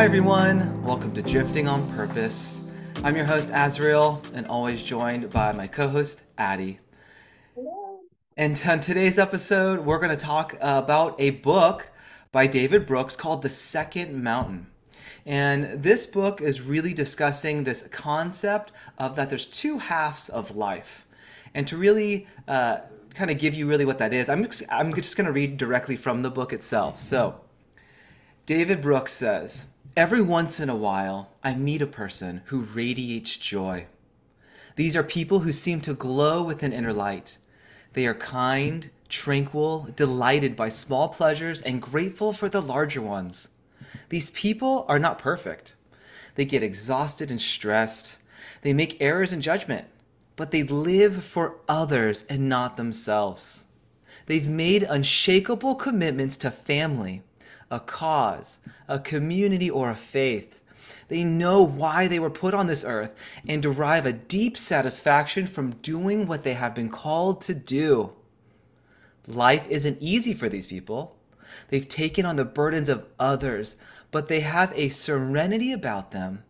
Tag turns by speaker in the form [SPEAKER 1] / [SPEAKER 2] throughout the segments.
[SPEAKER 1] Hi, everyone. Welcome to Drifting on Purpose. I'm your host, Azriel, and always joined by my co host, Addie.
[SPEAKER 2] Hello.
[SPEAKER 1] And on today's episode, we're going to talk about a book by David Brooks called The Second Mountain. And this book is really discussing this concept of that there's two halves of life. And to really uh, kind of give you really what that is, I'm just, I'm just going to read directly from the book itself. So, David Brooks says, Every once in a while, I meet a person who radiates joy. These are people who seem to glow with an inner light. They are kind, tranquil, delighted by small pleasures, and grateful for the larger ones. These people are not perfect. They get exhausted and stressed. They make errors in judgment, but they live for others and not themselves. They've made unshakable commitments to family, a cause, a community, or a faith. They know why they were put on this earth and derive a deep satisfaction from doing what they have been called to do. Life isn't easy for these people. They've taken on the burdens of others, but they have a serenity about them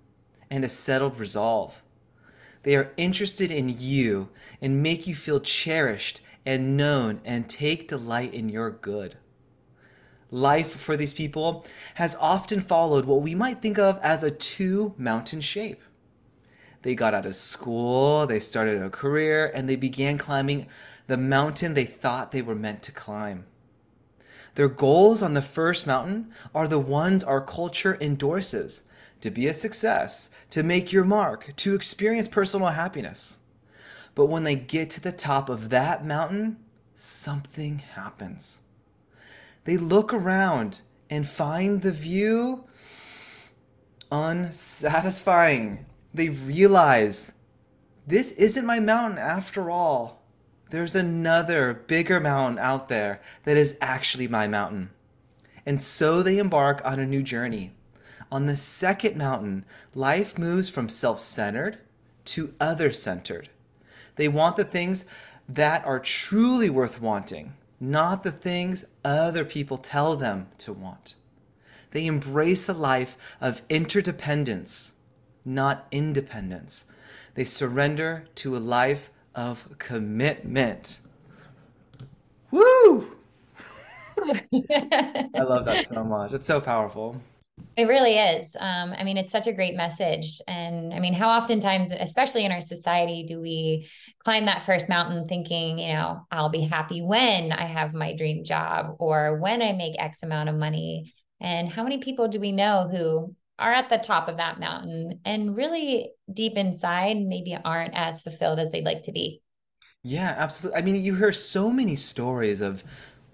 [SPEAKER 1] and a settled resolve. They are interested in you and make you feel cherished and known and take delight in your good. Life for these people has often followed what we might think of as a two mountain shape. They got out of school, they started a career, and they began climbing the mountain they thought they were meant to climb. Their goals on the first mountain are the ones our culture endorses to be a success, to make your mark, to experience personal happiness. But when they get to the top of that mountain, something happens. They look around and find the view unsatisfying. They realize this isn't my mountain after all. There's another bigger mountain out there that is actually my mountain. And so they embark on a new journey. On the second mountain, life moves from self centered to other centered. They want the things that are truly worth wanting, not the things other people tell them to want. They embrace a life of interdependence, not independence. They surrender to a life of commitment. Woo! I love that so much. It's so powerful.
[SPEAKER 2] It really is. Um, I mean, it's such a great message. And I mean, how oftentimes, especially in our society, do we climb that first mountain thinking, you know, I'll be happy when I have my dream job or when I make X amount of money? And how many people do we know who are at the top of that mountain and really deep inside maybe aren't as fulfilled as they'd like to be?
[SPEAKER 1] Yeah, absolutely. I mean, you hear so many stories of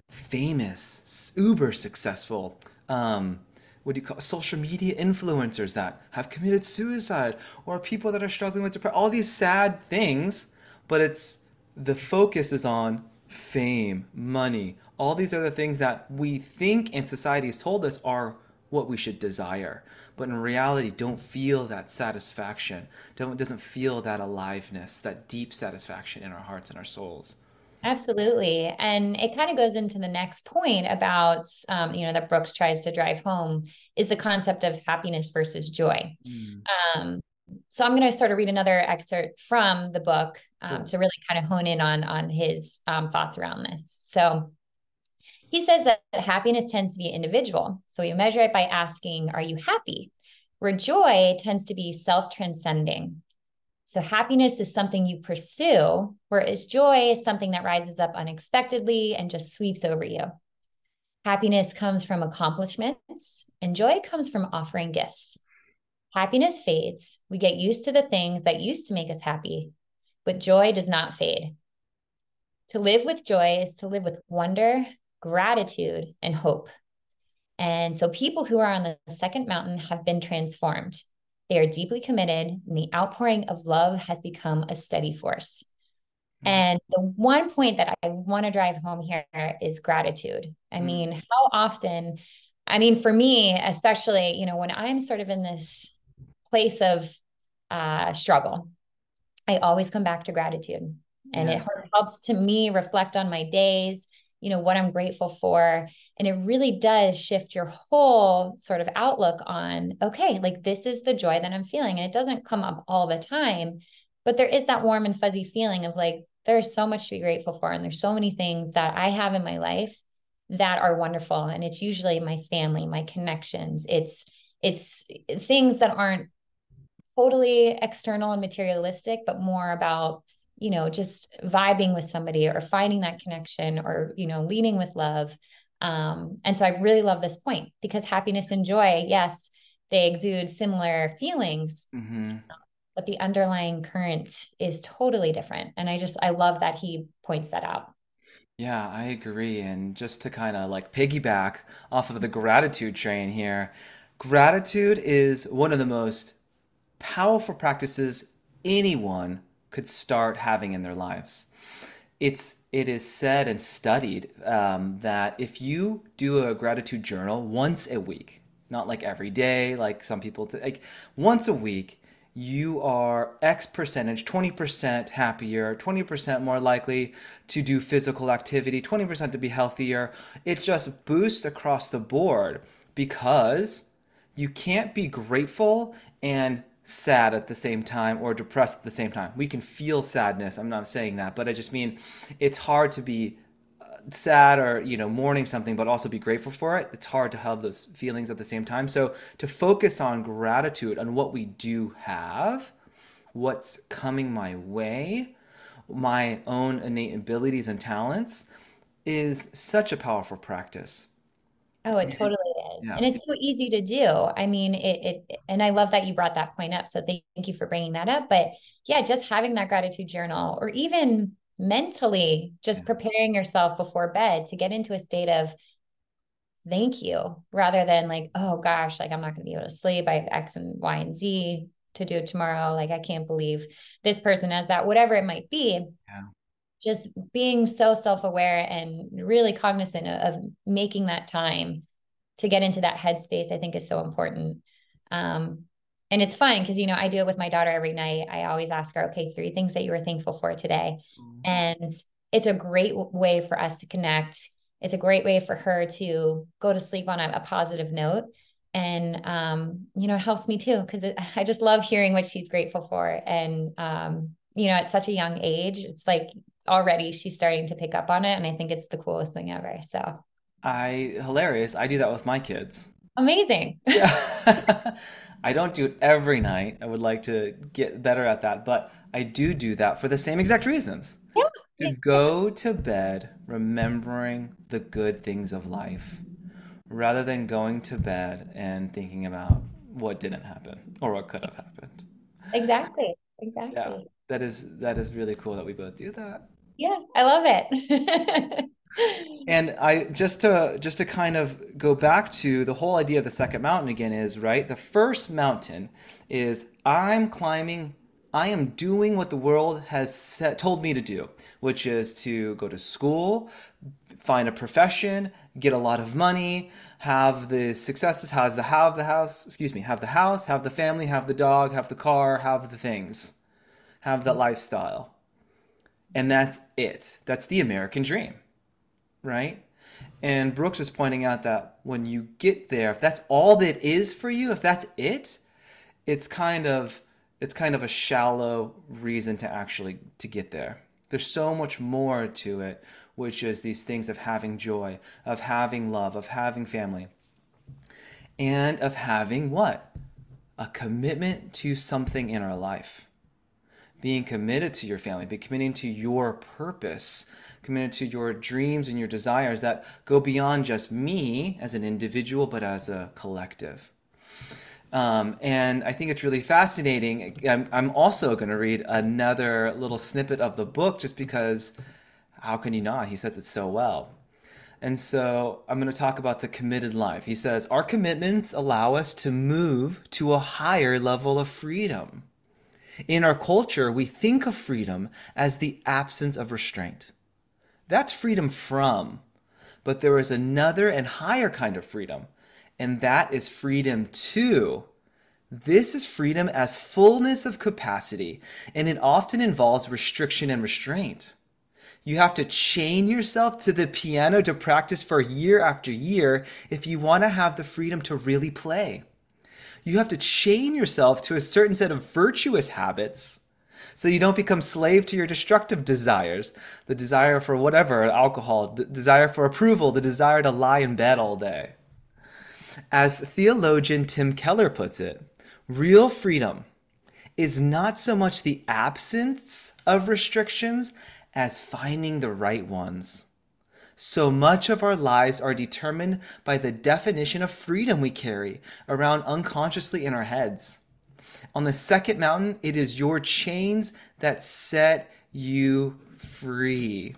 [SPEAKER 1] famous, uber successful, um, what do you call social media influencers that have committed suicide or people that are struggling with depression, all these sad things, but it's the focus is on fame, money, all these other things that we think and society has told us are what we should desire but in reality don't feel that satisfaction don't doesn't feel that aliveness that deep satisfaction in our hearts and our souls
[SPEAKER 2] Absolutely. And it kind of goes into the next point about, um, you know, that Brooks tries to drive home is the concept of happiness versus joy. Mm. Um, so I'm going to sort of read another excerpt from the book um, to really kind of hone in on, on his um, thoughts around this. So he says that happiness tends to be individual. So you measure it by asking, Are you happy? Where joy tends to be self transcending. So happiness is something you pursue, whereas joy is something that rises up unexpectedly and just sweeps over you. Happiness comes from accomplishments, and joy comes from offering gifts. Happiness fades. We get used to the things that used to make us happy, but joy does not fade. To live with joy is to live with wonder, gratitude, and hope. And so people who are on the second mountain have been transformed. They are deeply committed, and the outpouring of love has become a steady force. Mm-hmm. And the one point that I want to drive home here is gratitude. I mm-hmm. mean, how often, I mean, for me, especially, you know, when I'm sort of in this place of uh, struggle, I always come back to gratitude. And yeah. it helps to me reflect on my days you know, what I'm grateful for. And it really does shift your whole sort of outlook on, okay, like this is the joy that I'm feeling. And it doesn't come up all the time, but there is that warm and fuzzy feeling of like, there's so much to be grateful for. And there's so many things that I have in my life that are wonderful. And it's usually my family, my connections. It's, it's things that aren't totally external and materialistic, but more about you know just vibing with somebody or finding that connection or you know leading with love um, and so i really love this point because happiness and joy yes they exude similar feelings mm-hmm. but the underlying current is totally different and i just i love that he points that out
[SPEAKER 1] yeah, I agree. And just to kind of like piggyback off of the gratitude train here, gratitude is one of the most powerful practices anyone could start having in their lives. It's it is said and studied um, that if you do a gratitude journal once a week, not like every day, like some people, t- like once a week, you are X percentage, 20% happier, 20% more likely to do physical activity, 20% to be healthier. It just boosts across the board because you can't be grateful and sad at the same time or depressed at the same time. We can feel sadness. I'm not saying that, but I just mean it's hard to be uh, sad or you know mourning something but also be grateful for it it's hard to have those feelings at the same time so to focus on gratitude on what we do have what's coming my way my own innate abilities and talents is such a powerful practice
[SPEAKER 2] Oh, it totally is. Yeah. And it's so easy to do. I mean, it, it, and I love that you brought that point up. So thank you for bringing that up. But yeah, just having that gratitude journal or even mentally just yes. preparing yourself before bed to get into a state of thank you rather than like, oh gosh, like I'm not going to be able to sleep. I have X and Y and Z to do tomorrow. Like, I can't believe this person has that, whatever it might be. Yeah just being so self-aware and really cognizant of, of, making that time to get into that headspace i think is so important. Um, and it's fun because you know i do it with my daughter every night. I always ask her okay three things that you were thankful for today. Mm-hmm. and it's a great way for us to connect. It's a great way for her to go to sleep on a, a positive note. And um, you know it helps me too because i just love hearing what she's grateful for. And um, you know at such a young age it's like already she's starting to pick up on it and i think it's the coolest thing ever. So
[SPEAKER 1] i hilarious i do that with my kids.
[SPEAKER 2] Amazing.
[SPEAKER 1] Yeah. i don't do it every night. I would like to get better at that but i do do that for the same exact reasons. Yeah. to go to bed remembering the good things of life rather than going to bed and thinking about what didn't happen or what could have happened.
[SPEAKER 2] Exactly. Exactly.
[SPEAKER 1] Yeah that is that is really cool that we both do that.
[SPEAKER 2] Yeah, I love it.
[SPEAKER 1] and I just to just to kind of go back to the whole idea of the second mountain again is right. The first mountain is I'm climbing. I am doing what the world has set, told me to do, which is to go to school, find a profession, get a lot of money, have the successes, has the have the house, excuse me, have the house, have the family, have the dog, have the car, have the things, have that lifestyle. And that's it. That's the American dream, right? And Brooks is pointing out that when you get there, if that's all that is for you, if that's it, it's kind of it's kind of a shallow reason to actually to get there. There's so much more to it, which is these things of having joy, of having love, of having family, and of having what? A commitment to something in our life being committed to your family, be committing to your purpose, committed to your dreams and your desires that go beyond just me as an individual, but as a collective. Um, and I think it's really fascinating. I'm, I'm also going to read another little snippet of the book just because how can you not? He says it so well. And so I'm going to talk about the committed life. He says, Our commitments allow us to move to a higher level of freedom. In our culture, we think of freedom as the absence of restraint. That's freedom from. But there is another and higher kind of freedom, and that is freedom to. This is freedom as fullness of capacity, and it often involves restriction and restraint. You have to chain yourself to the piano to practice for year after year if you want to have the freedom to really play. You have to chain yourself to a certain set of virtuous habits so you don't become slave to your destructive desires the desire for whatever alcohol d- desire for approval the desire to lie in bed all day. As theologian tim keller puts it real freedom is not so much the absence of restrictions as finding the right ones so much of our lives are determined by the definition of freedom we carry around unconsciously in our heads on the second mountain, it is your chains that set you free.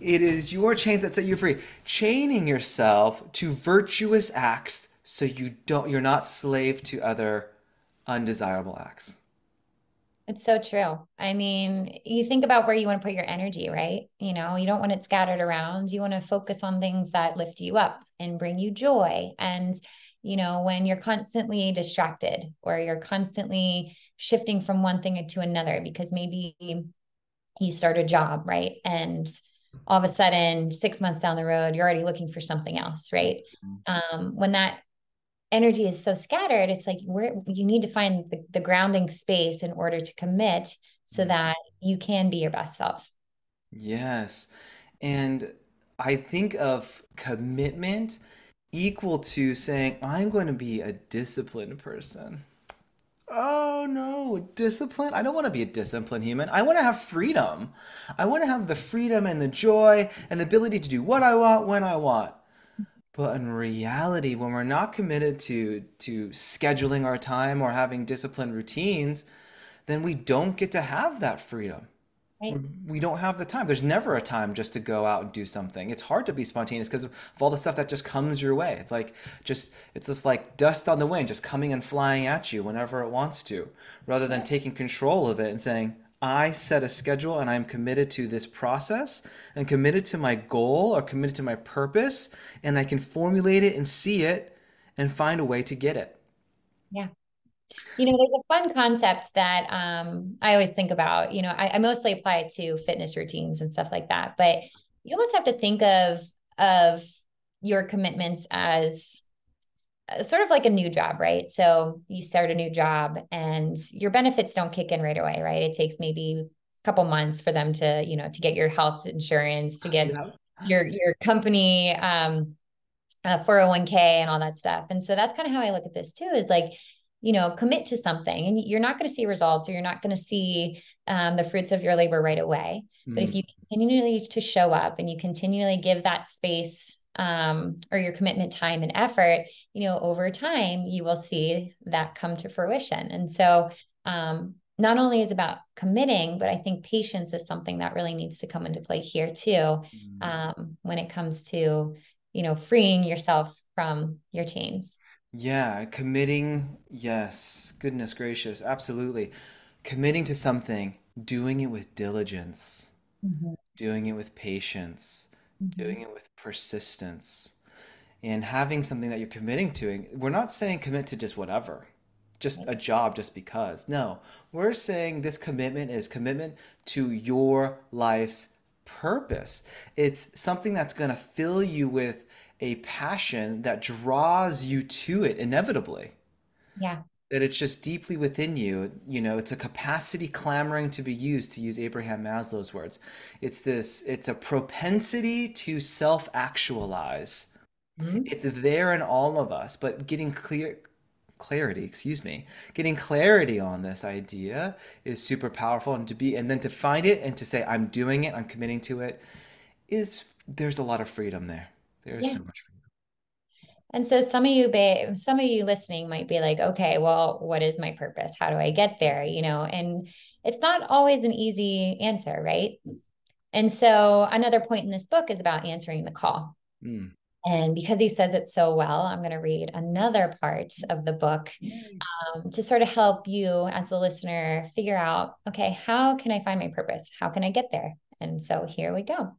[SPEAKER 1] It is your chains that set you free. Chaining yourself to virtuous acts so you don't you're not slave to other undesirable acts.
[SPEAKER 2] It's so true. I mean, you think about where you want to put your energy, right? You know, you don't want it scattered around. You want to focus on things that lift you up and bring you joy. And you know, when you're constantly distracted or you're constantly shifting from one thing to another because maybe you start a job, right? And all of a sudden, six months down the road, you're already looking for something else, right? Mm-hmm. Um, when that energy is so scattered, it's like where you need to find the, the grounding space in order to commit so mm-hmm. that you can be your best self.
[SPEAKER 1] Yes. And I think of commitment equal to saying, I'm going to be a disciplined person. Oh no, discipline? I don't want to be a disciplined human. I want to have freedom. I want to have the freedom and the joy and the ability to do what I want when I want. But in reality, when we're not committed to to scheduling our time or having disciplined routines, then we don't get to have that freedom. Right. We don't have the time. There's never a time just to go out and do something. It's hard to be spontaneous because of, of, all the stuff that just comes your way. It's like just it's just like dust on the wind, just coming and flying at you whenever it wants to, rather than taking control of it and saying, I set a schedule and I'm committed to this process and committed to my goal or committed to my purpose, and I can formulate it and see it and find a way to get it.
[SPEAKER 2] Yeah. You know, there's a fun concept that um, I always think about. You know, I, I mostly apply it to fitness routines and stuff like that. But you almost have to think of of your commitments as sort of like a new job, right? So you start a new job and your benefits don't kick in right away, right? It takes maybe a couple months for them to, you know, to get your health insurance, to get yeah. your your company um uh, 401k and all that stuff. And so that's kind of how I look at this too is like you know commit to something and you're not going to see results or you're not going to see um, the fruits of your labor right away mm-hmm. but if mm. you continually to show up and you continually give that space um, or your commitment time and effort you know over time you will see that come to fruition and so um, not only is about committing but i think patience is something that really needs to come into play here too mm-hmm. when it comes to you know freeing yourself from your chains
[SPEAKER 1] yeah, committing, yes, goodness gracious, absolutely. Committing to something, doing it with diligence, mm-hmm. doing it with patience. Doing it with persistence, and having something that you're committing to. We're not saying commit to just whatever, just a job just because. No, we're saying this commitment is commitment to your life's purpose. It's something that's going to fill you with a passion that draws you to it inevitably.
[SPEAKER 2] Yeah.
[SPEAKER 1] That it's just deeply within you. You know, it's a capacity clamoring to be used, to use Abraham Maslow's words. It's this, it's a propensity to self actualize. Mm-hmm. It's there in all of us, but getting clear, clarity excuse me getting clarity on this idea is super powerful and to be and then to find it and to say i'm doing it i'm committing to it is there's a lot of freedom there there's yeah. so much freedom.
[SPEAKER 2] And so some of you ba- some of you listening might be like, okay, well, what is my purpose? How do I get there? You know, and it's not always an easy answer, right? And so another point in this book is about answering the call. Mm. And because he says it so well, I'm going to read another part of the book um, to sort of help you as a listener figure out okay, how can I find my purpose? How can I get there? And so here we go.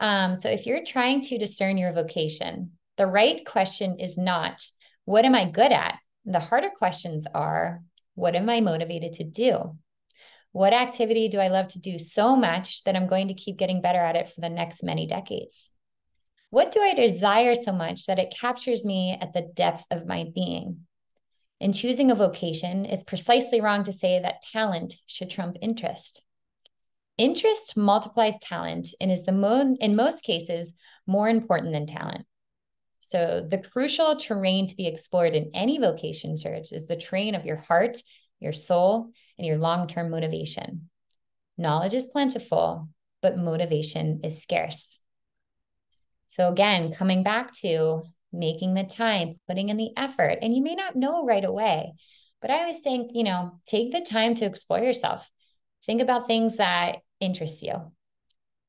[SPEAKER 2] Um, so if you're trying to discern your vocation, the right question is not, what am I good at? The harder questions are, what am I motivated to do? What activity do I love to do so much that I'm going to keep getting better at it for the next many decades? What do I desire so much that it captures me at the depth of my being? In choosing a vocation, it's precisely wrong to say that talent should trump interest. Interest multiplies talent and is the mo- in most cases more important than talent. So, the crucial terrain to be explored in any vocation search is the terrain of your heart, your soul, and your long term motivation. Knowledge is plentiful, but motivation is scarce. So, again, coming back to making the time, putting in the effort, and you may not know right away, but I always think, you know, take the time to explore yourself. Think about things that interest you.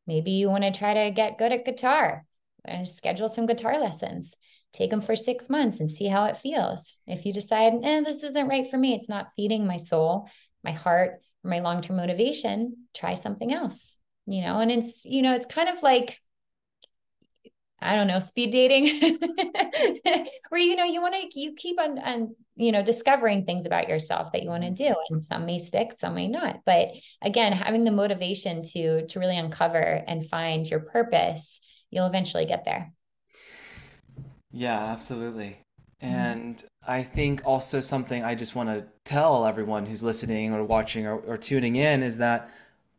[SPEAKER 2] Maybe you want to try to get good at guitar and schedule some guitar lessons. Take them for six months and see how it feels. If you decide, eh, this isn't right for me, it's not feeding my soul, my heart, or my long term motivation, try something else, you know? And it's, you know, it's kind of like, I don't know, speed dating, where you know you want to you keep on on you know discovering things about yourself that you want to do, and some may stick, some may not. But again, having the motivation to to really uncover and find your purpose, you'll eventually get there.
[SPEAKER 1] Yeah, absolutely. Mm-hmm. And I think also something I just want to tell everyone who's listening or watching or, or tuning in is that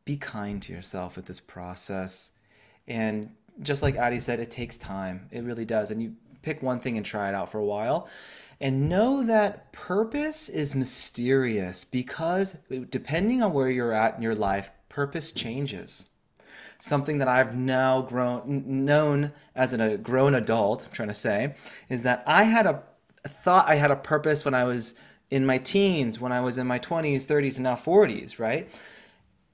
[SPEAKER 1] be kind to yourself with this process. And just like Addie said, it takes time. It really does. And you pick one thing and try it out for a while. And know that purpose is mysterious because depending on where you're at in your life, purpose changes. Something that I've now grown known as a grown adult, I'm trying to say, is that I had a thought I had a purpose when I was in my teens, when I was in my 20s, 30s, and now 40s, right?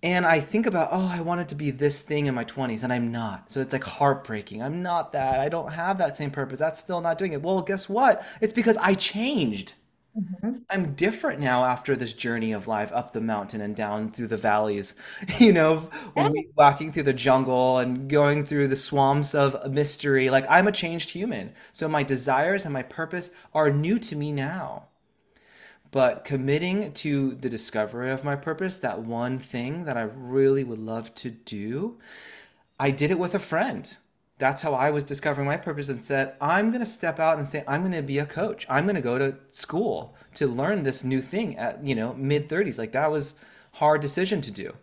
[SPEAKER 1] And I think about, oh, I wanted to be this thing in my 20s, and I'm not. So it's like heartbreaking. I'm not that. I don't have that same purpose. That's still not doing it. Well, guess what? It's because I changed. Mm-hmm. I'm different now after this journey of life up the mountain and down through the valleys, you know, yeah. walking through the jungle and going through the swamps of mystery. Like, I'm a changed human. So my desires and my purpose are new to me now but committing to the discovery of my purpose, that one thing that I really would love to do, I did it with a friend. That's how I was discovering my purpose and said, I'm going to step out and say, I'm going to be a coach. I'm going to go to school to learn this new thing at, you know, mid 30s. Like that was hard decision to do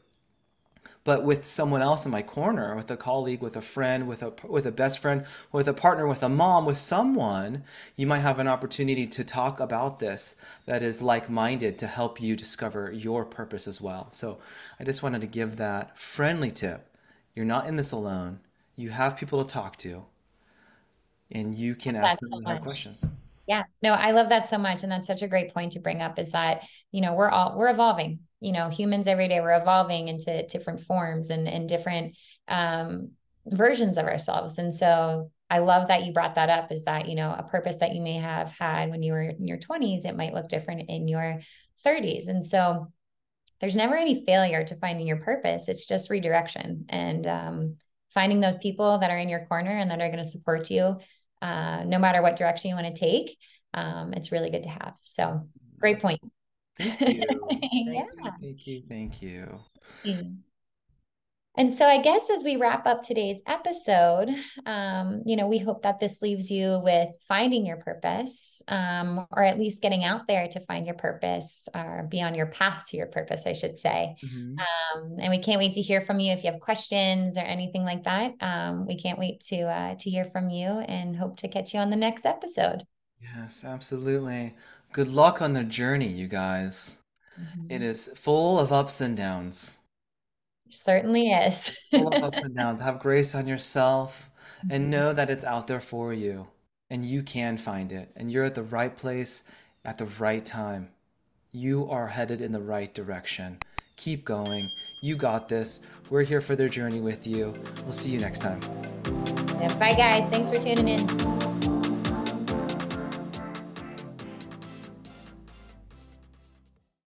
[SPEAKER 1] but with someone else in my corner, with a colleague, with a friend, with a with a best friend, with a partner, with a mom, with someone, you might have an opportunity to talk about this that is like-minded to help you discover your purpose as well. So, I just wanted to give that friendly tip. You're not in this alone. You have people to talk to, and you can ask them hard questions.
[SPEAKER 2] Yeah, no, I love that so much. And that's such a great point to bring up is that, you know, we're all, we're evolving, you know, humans every day, we're evolving into different forms and, and different um, versions of ourselves. And so I love that you brought that up is that, you know, a purpose that you may have had when you were in your 20s, it might look different in your 30s. And so there's never any failure to finding your purpose. It's just redirection and um, finding those people that are in your corner and that are going to support you uh, no matter what direction you want to take. Um, it's really good to have. So great point.
[SPEAKER 1] Thank you. yeah. Thank you. Thank you. Thank you.
[SPEAKER 2] And so I guess as we wrap up today's episode, um, you know, we hope that this leaves you with finding your purpose, um, or at least getting out there to find your purpose or be on your path to your purpose, I should say. Mm-hmm. Um, and we can't wait to hear from you if you have questions or anything like that. Um, we can't wait to uh, to hear from you and hope to catch you on the next episode.
[SPEAKER 1] Yes, absolutely. Good luck on the journey, you guys. Mm-hmm. It is full of ups and downs.
[SPEAKER 2] Certainly is.
[SPEAKER 1] Full of ups and downs. Have grace on yourself and mm-hmm. know that it's out there for you and you can find it and you're at the right place at the right time. You are headed in the right direction. Keep going. You got this. We're here for their journey with you. We'll see you next time.
[SPEAKER 2] Bye, guys. Thanks for tuning in.